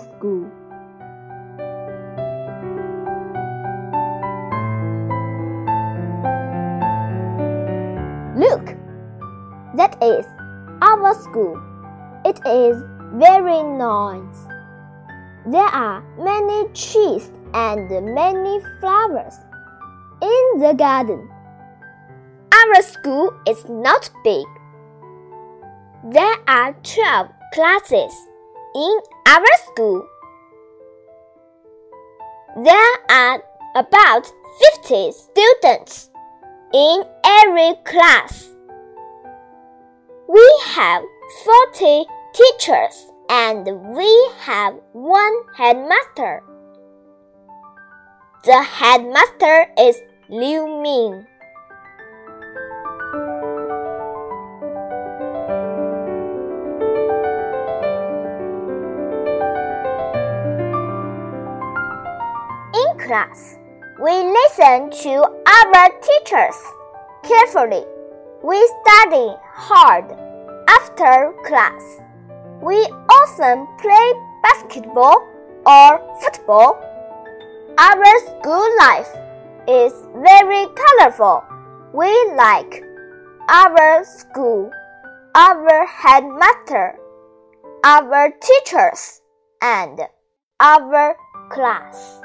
school. Look! That is our school. It is very nice. There are many trees and many flowers in the garden. Our school is not big. There are 12 classes in our school. There are about 50 students in every class. We have 40 teachers and we have one headmaster. The headmaster is Liu Ming. Class, we listen to our teachers carefully. We study hard after class. We often play basketball or football. Our school life is very colorful. We like our school, our headmaster, our teachers, and our class.